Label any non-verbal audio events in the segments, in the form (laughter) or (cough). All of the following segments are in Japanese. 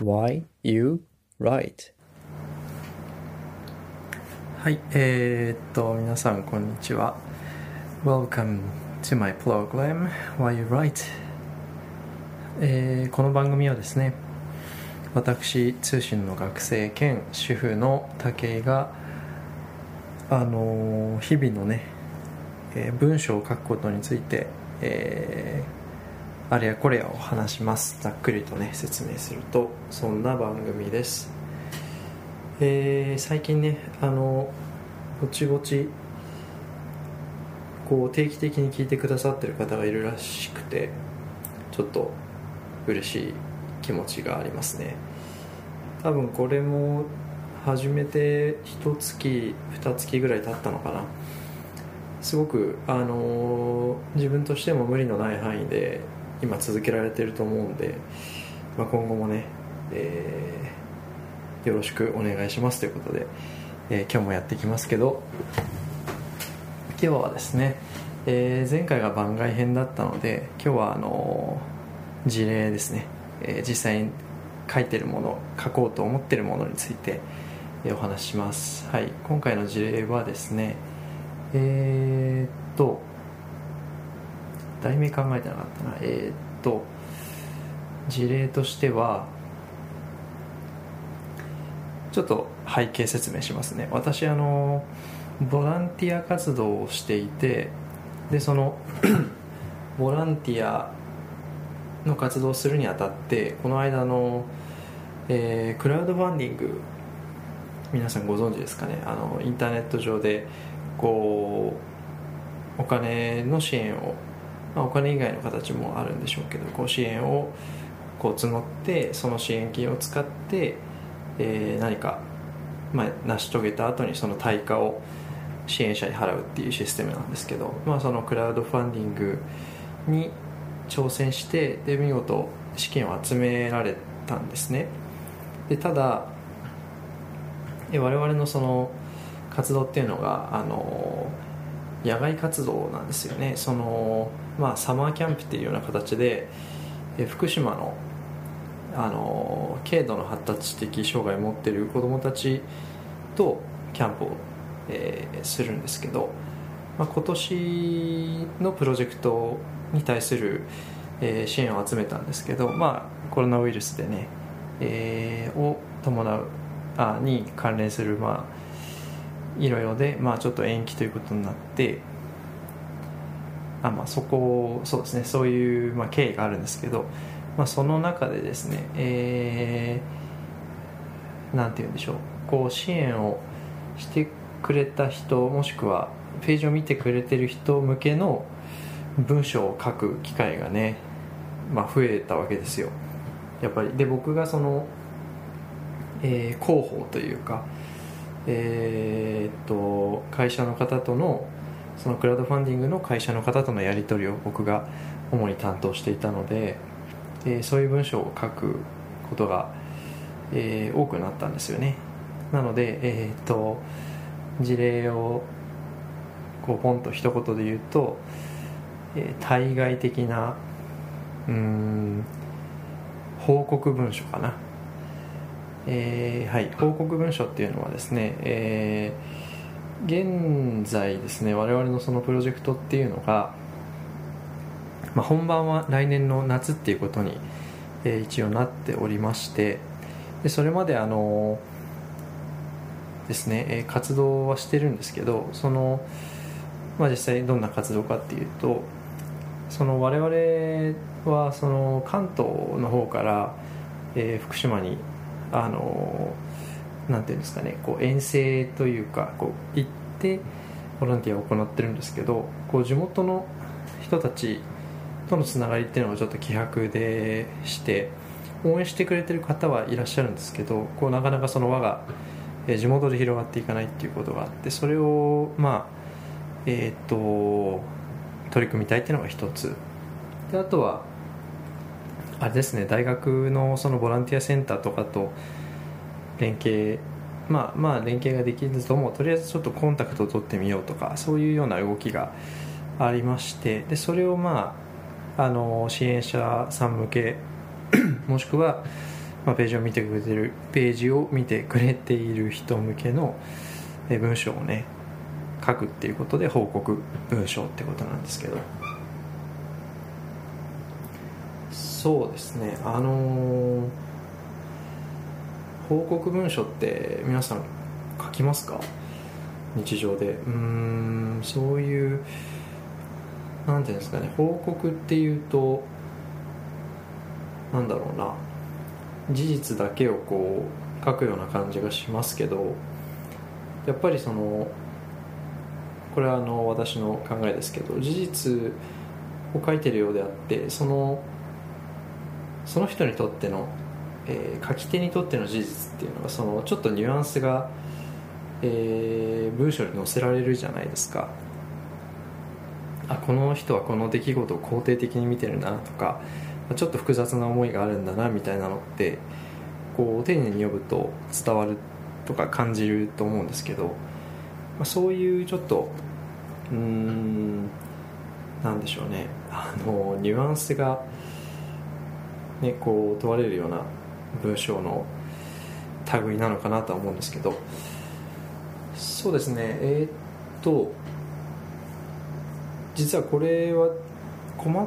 Why You Write? はい、えー、っと皆さんこんにちは。Welcome to my program Why You Write、えーこの番組はですね私通信の学生兼主婦の武井があのー日々のね、えー文章を書くことについて、えーあれやこれやを話します。ざっくりとね説明するとそんな番組です、えー最近ねあのぼちぼちこう定期的に聞いてくださってる方がいるらしくてちょっと嬉しい気持ちがありますね。多分これも始めて一月二月ぐらい経ったのかな。すごく、あのー自分としても無理のない範囲で今続けられてると思うんで、まあ、今後もね、えーよろしくお願いしますということで、えー今日もやっていきますけど今日はですね、えー前回が番外編だったので今日はあの事例ですね、えー実際に書いてるもの書こうと思ってるものについて、えお話しします。はい。今回の事例はですねえーっと題名考えてなかったな。えーっと事例としてはちょっと背景説明しますね。私あのボランティア活動をしていてでその (clears throat) ボランティアの活動をするにあたってこの間の、えークラウドファンディング皆さんご存知ですかね。あのインターネット上でこうお金の支援を、まあ、お金以外の形もあるんでしょうけどこう支援をこう募ってその支援金を使って、えー何か、まあ、成し遂げた後にその対価を支援者に払うっていうシステムなんですけど、まあ、そのクラウドファンディングに挑戦してで見事資金を集められたんですね。でただ我々のその活動っていうのがあの野外活動なんですよね。その、まあ、サマーキャンプっていうような形で福島のあの軽度の発達的障害を持っている子どもたちとキャンプを、えーするんですけど、まあ、今年のプロジェクトに対する、えー支援を集めたんですけど、まあ、コロナウイルスでね、えーを伴うあに関連する、まあ、いろいろで、まあ、ちょっと延期ということになってあ、まあ、そこそうですねそういう、まあ、経緯があるんですけど、まあ、その中でですね、えーなんて言うんでしょうこう支援をしてくれた人もしくはページを見てくれてる人向けの文章を書く機会がね、まあ、増えたわけですよ。やっぱり。で僕がその、えー広報というかえーっと会社の方とのそのクラウドファンディングの会社の方とのやり取りを僕が主に担当していたので、えーそういう文章を書くことが、えー多くなったんですよね。なのでえーっと事例をこうポンと一言で言うと、えー対外的なうん報告文書かな。えーはい、報告文書っていうのはですね、えー現在ですね我々のそのプロジェクトっていうのが、まあ、本番は来年の夏っていうことに、えー一応なっておりましてでそれまであのですね、えー活動はしてるんですけどその、まあ、実際どんな活動かっていうとその我々はその関東の方から、えー福島にあのなんていうんですかねこう遠征というかこう行ってボランティアを行ってるんですけどこう地元の人たちとのつながりっていうのをちょっと希薄でして応援してくれてる方はいらっしゃるんですけどこうなかなかその輪が地元で広がっていかないっていうことがあってそれをまあえーと取り組みたいっていうのが一つ。であとはあれですね大学のそのボランティアセンターとかと連携まあまあ連携ができずともとりあえずちょっとコンタクトを取ってみようとかそういうような動きがありましてでそれをまああの支援者さん向け (clears throat) もしくは、まあ、ページを見てくれてるページを見てくれている人向けの文章をね書くっていうことで報告文章ってことなんですけど。そうですね。あのー、報告文書って皆さん書きますか？日常で。うんそういうなんていうんですかね。報告っていうとなんだろうな。事実だけをこう書くような感じがしますけどやっぱりそのこれはあの私の考えですけど事実を書いてるようであってそのその人にとっての、えー、書き手にとっての事実っていうのがそのちょっとニュアンスが、えー、文章に載せられるじゃないですか。あこの人はこの出来事を肯定的に見てるなとかちょっと複雑な思いがあるんだなみたいなのってこう丁寧に読むと伝わるとか感じると思うんですけど、まあ、そういうちょっとうーんなんでしょうね。あのニュアンスが、ね、こう問われるような文章の類なのかなとは思うんですけどそうですね。えー、っと実はこれは困っ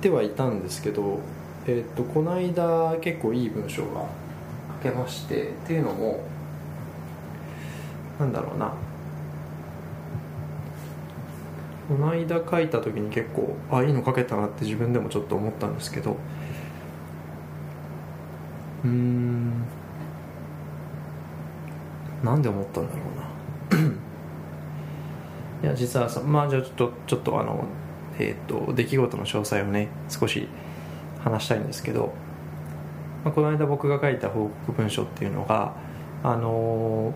てはいたんですけど、えー、っとこの間結構いい文章が書けましてっていうのもなんだろうな。この間書いた時に結構あいいの書けたなって自分でもちょっと思ったんですけどうん。なんで思ったんだろうな。(clears throat) いや実はさまあじゃあちょっとちょっとあのえっ、ー、と出来事の詳細をね少し話したいんですけど、まあ、この間僕が書いた報告文書っていうのがあの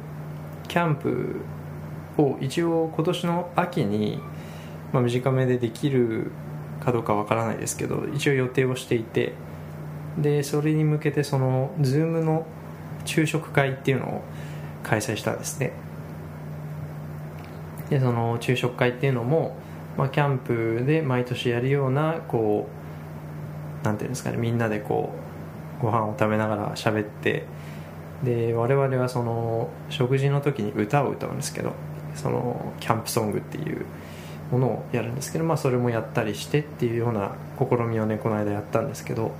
キャンプを一応今年の秋に、まあ、短めでできるかどうかわからないですけど一応予定をしていてでそれに向けてその Zoom の昼食会っていうのを開催したんですね。でその昼食会っていうのも、まあ、キャンプで毎年やるようなこうなんていうんですかねみんなでこうご飯を食べながら喋ってで我々はその食事の時に歌を歌うんですけどそのキャンプソングっていうものをやるんですけど、まあ、それもやったりしてっていうような試みをねこの間やったんですけど、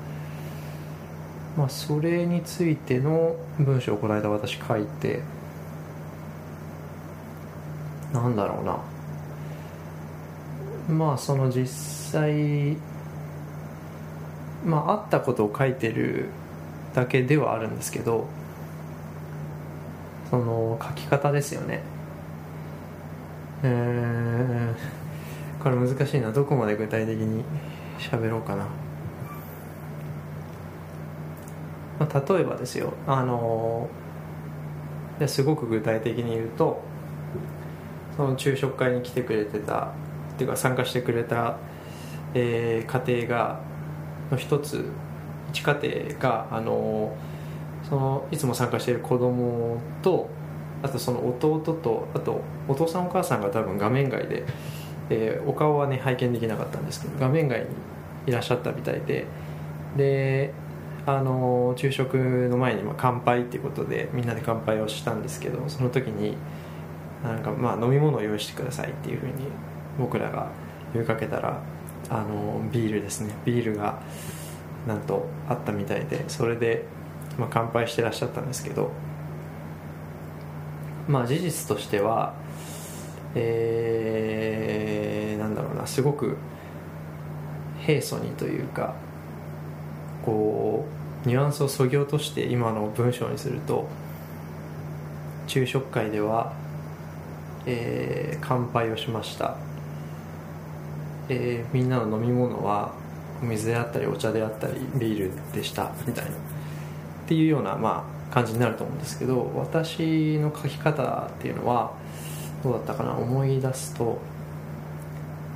まあ、それについての文章をこの間私書いてなんだろうな。まあその実際まああったことを書いてるだけではあるんですけどその書き方ですよね。えー、これ難しいな。どこまで具体的に喋ろうかな、まあ、例えばですよあのすごく具体的に言うとその昼食会に来てくれてたっていうか参加してくれた、えー、家庭がの一つ一家庭があのそのいつも参加している子供とあとその弟とあとお父さんお母さんが多分画面外で、えー、お顔はね拝見できなかったんですけど画面外にいらっしゃったみたいでであの昼食の前にまあ乾杯っていうことでみんなで乾杯をしたんですけどその時になんかまあ飲み物を用意してくださいっていうふうに僕らが呼びかけたらあのビールですね。ビールがなんとあったみたいでそれで、まあ、乾杯してらっしゃったんですけどまあ事実としてはえー、なんだろうなすごく平素にというかこうニュアンスをそぎ落として今の文章にすると昼食会ではえー、乾杯をしました、えー、みんなの飲み物はお水であったりお茶であったりビールでした。みたいな。っていうような、まあ、感じになると思うんですけど私の書き方っていうのはどうだったかな？思い出すと、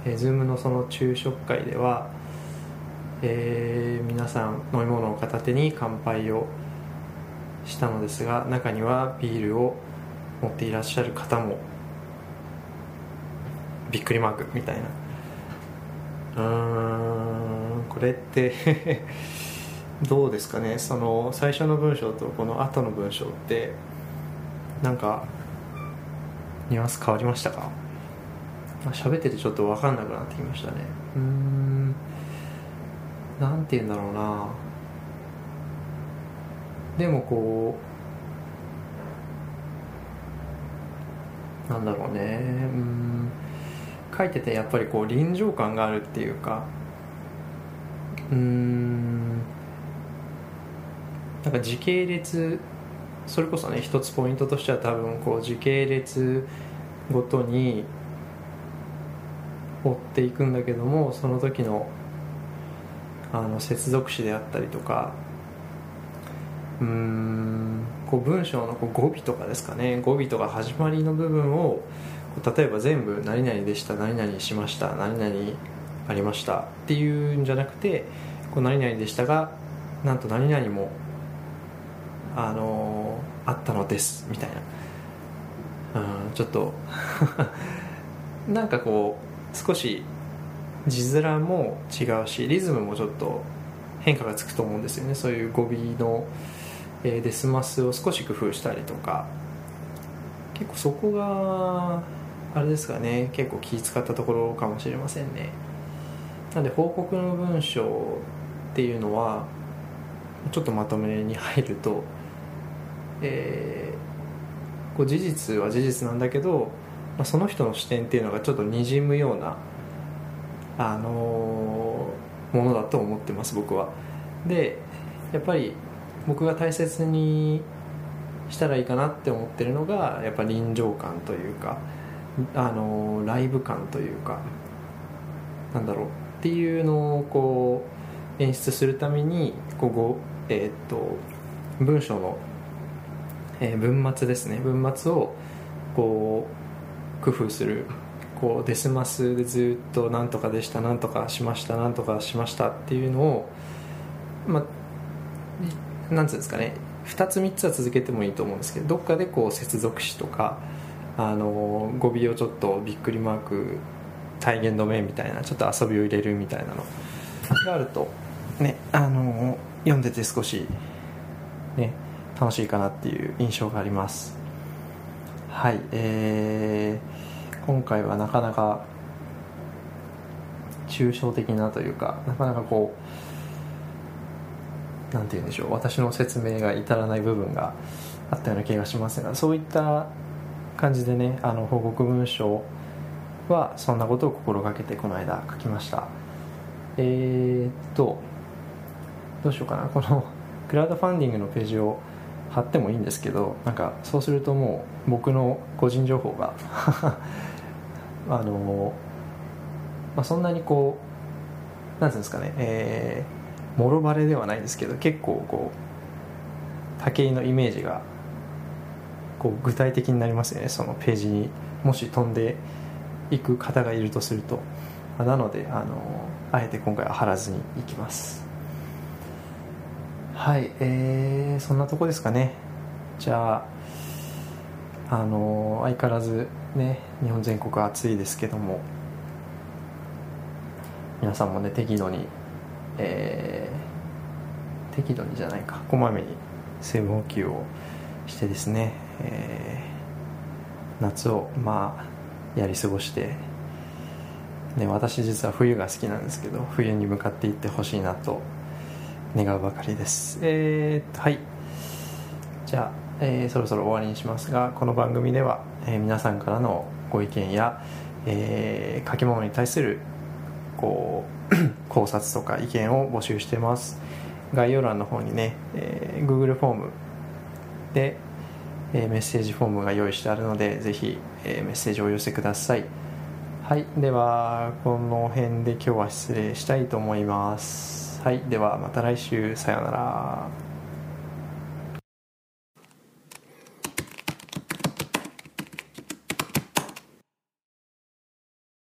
えー、Zoom のその昼食会では、えー、皆さん飲み物を片手に乾杯をしたのですが中にはビールを持っていらっしゃる方もびっくりマークみたいな。うーんこれって (laughs) どうですかね。その最初の文章とこの後の文章ってなんかニュアンス変わりましたか？喋っててちょっと分かんなくなってきましたね。うん。なんて言うんだろうな。でもこうなんだろうね。うん。書いててやっぱりこう臨場感があるっていうか。うん。なんか時系列それこそね一つポイントとしては多分こう時系列ごとに追っていくんだけどもその時のあの接続詞であったりとかうんこう文章のこう語尾とかですかね。語尾とか始まりの部分を例えば全部「何々でした何々しました何々ありました」っていうんじゃなくて「こう何々でしたがなんと何々もあのあったのです」みたいな。うんちょっと (laughs) なんかこう少し字面も違うしリズムもちょっと変化がつくと思うんですよね。そういう語尾の、え、デスマスを少し工夫したりとか。結構そこがあれですかね。結構気使ったところかもしれませんね。なんで報告の文章っていうのはちょっとまとめに入ると、えー、こう事実は事実なんだけど、まあ、その人の視点っていうのがちょっとにじむような、あの、ものだと思ってます僕は。でやっぱり僕が大切にしたらいいかなって思ってるのがやっぱ臨場感というかあのライブ感というかなんだろうっていうのをこう演出するためにここ、えー、っと文章の、えー、文末ですね。文末をこう工夫するこうデスマスでずっと「なんとかでしたなんとかしましたなんとかしました」っていうのをまあなんつうんですかね2つ3つは続けてもいいと思うんですけどどっかでこう接続詞とかあの語尾をちょっとびっくりマーク体現止めみたいなちょっと遊びを入れるみたいなのがあるとねあの読んでて少しね楽しいかなっていう印象があります。はいえー、今回はなかなか抽象的なというかなかなかこうなんて言うんでしょう私の説明が至らない部分があったような気がしますがそういった感じでねあの報告文書はそんなことを心がけてこの間書きました。えー、っとどうしようかな。このクラウドファンディングのページを貼ってもいいんですけどなんかそうするともう僕の個人情報があの、まあ、そんなにこうなんていうんですかねえー、もろバレではないですけど結構こう武井のイメージがこう具体的になりますよね。そのページにもし飛んでいく方がいるとすると。なのであのあえて今回は貼らずにいきます。はいえー、そんなとこですかね。じゃああの相変わらずね日本全国暑いですけども。皆さんもね適度にえー、適度にじゃないか。こまめに水分補給をしてですねえー、夏をまあやり過ごして、ね、私実は冬が好きなんですけど冬に向かっていってほしいなと願うばかりです。えー、はい。じゃあ、えー、そろそろ終わりにしますがこの番組では、えー、皆さんからのご意見や、えー、書き物に対するこう (clears throat) 考察とか意見を募集してます。概要欄の方にね、えー、Google フォームでえメッセージフォームが用意してあるのでぜひ、えメッセージをお寄せください。はいではこの辺で今日は失礼したいと思います。はいではまた来週。さようなら。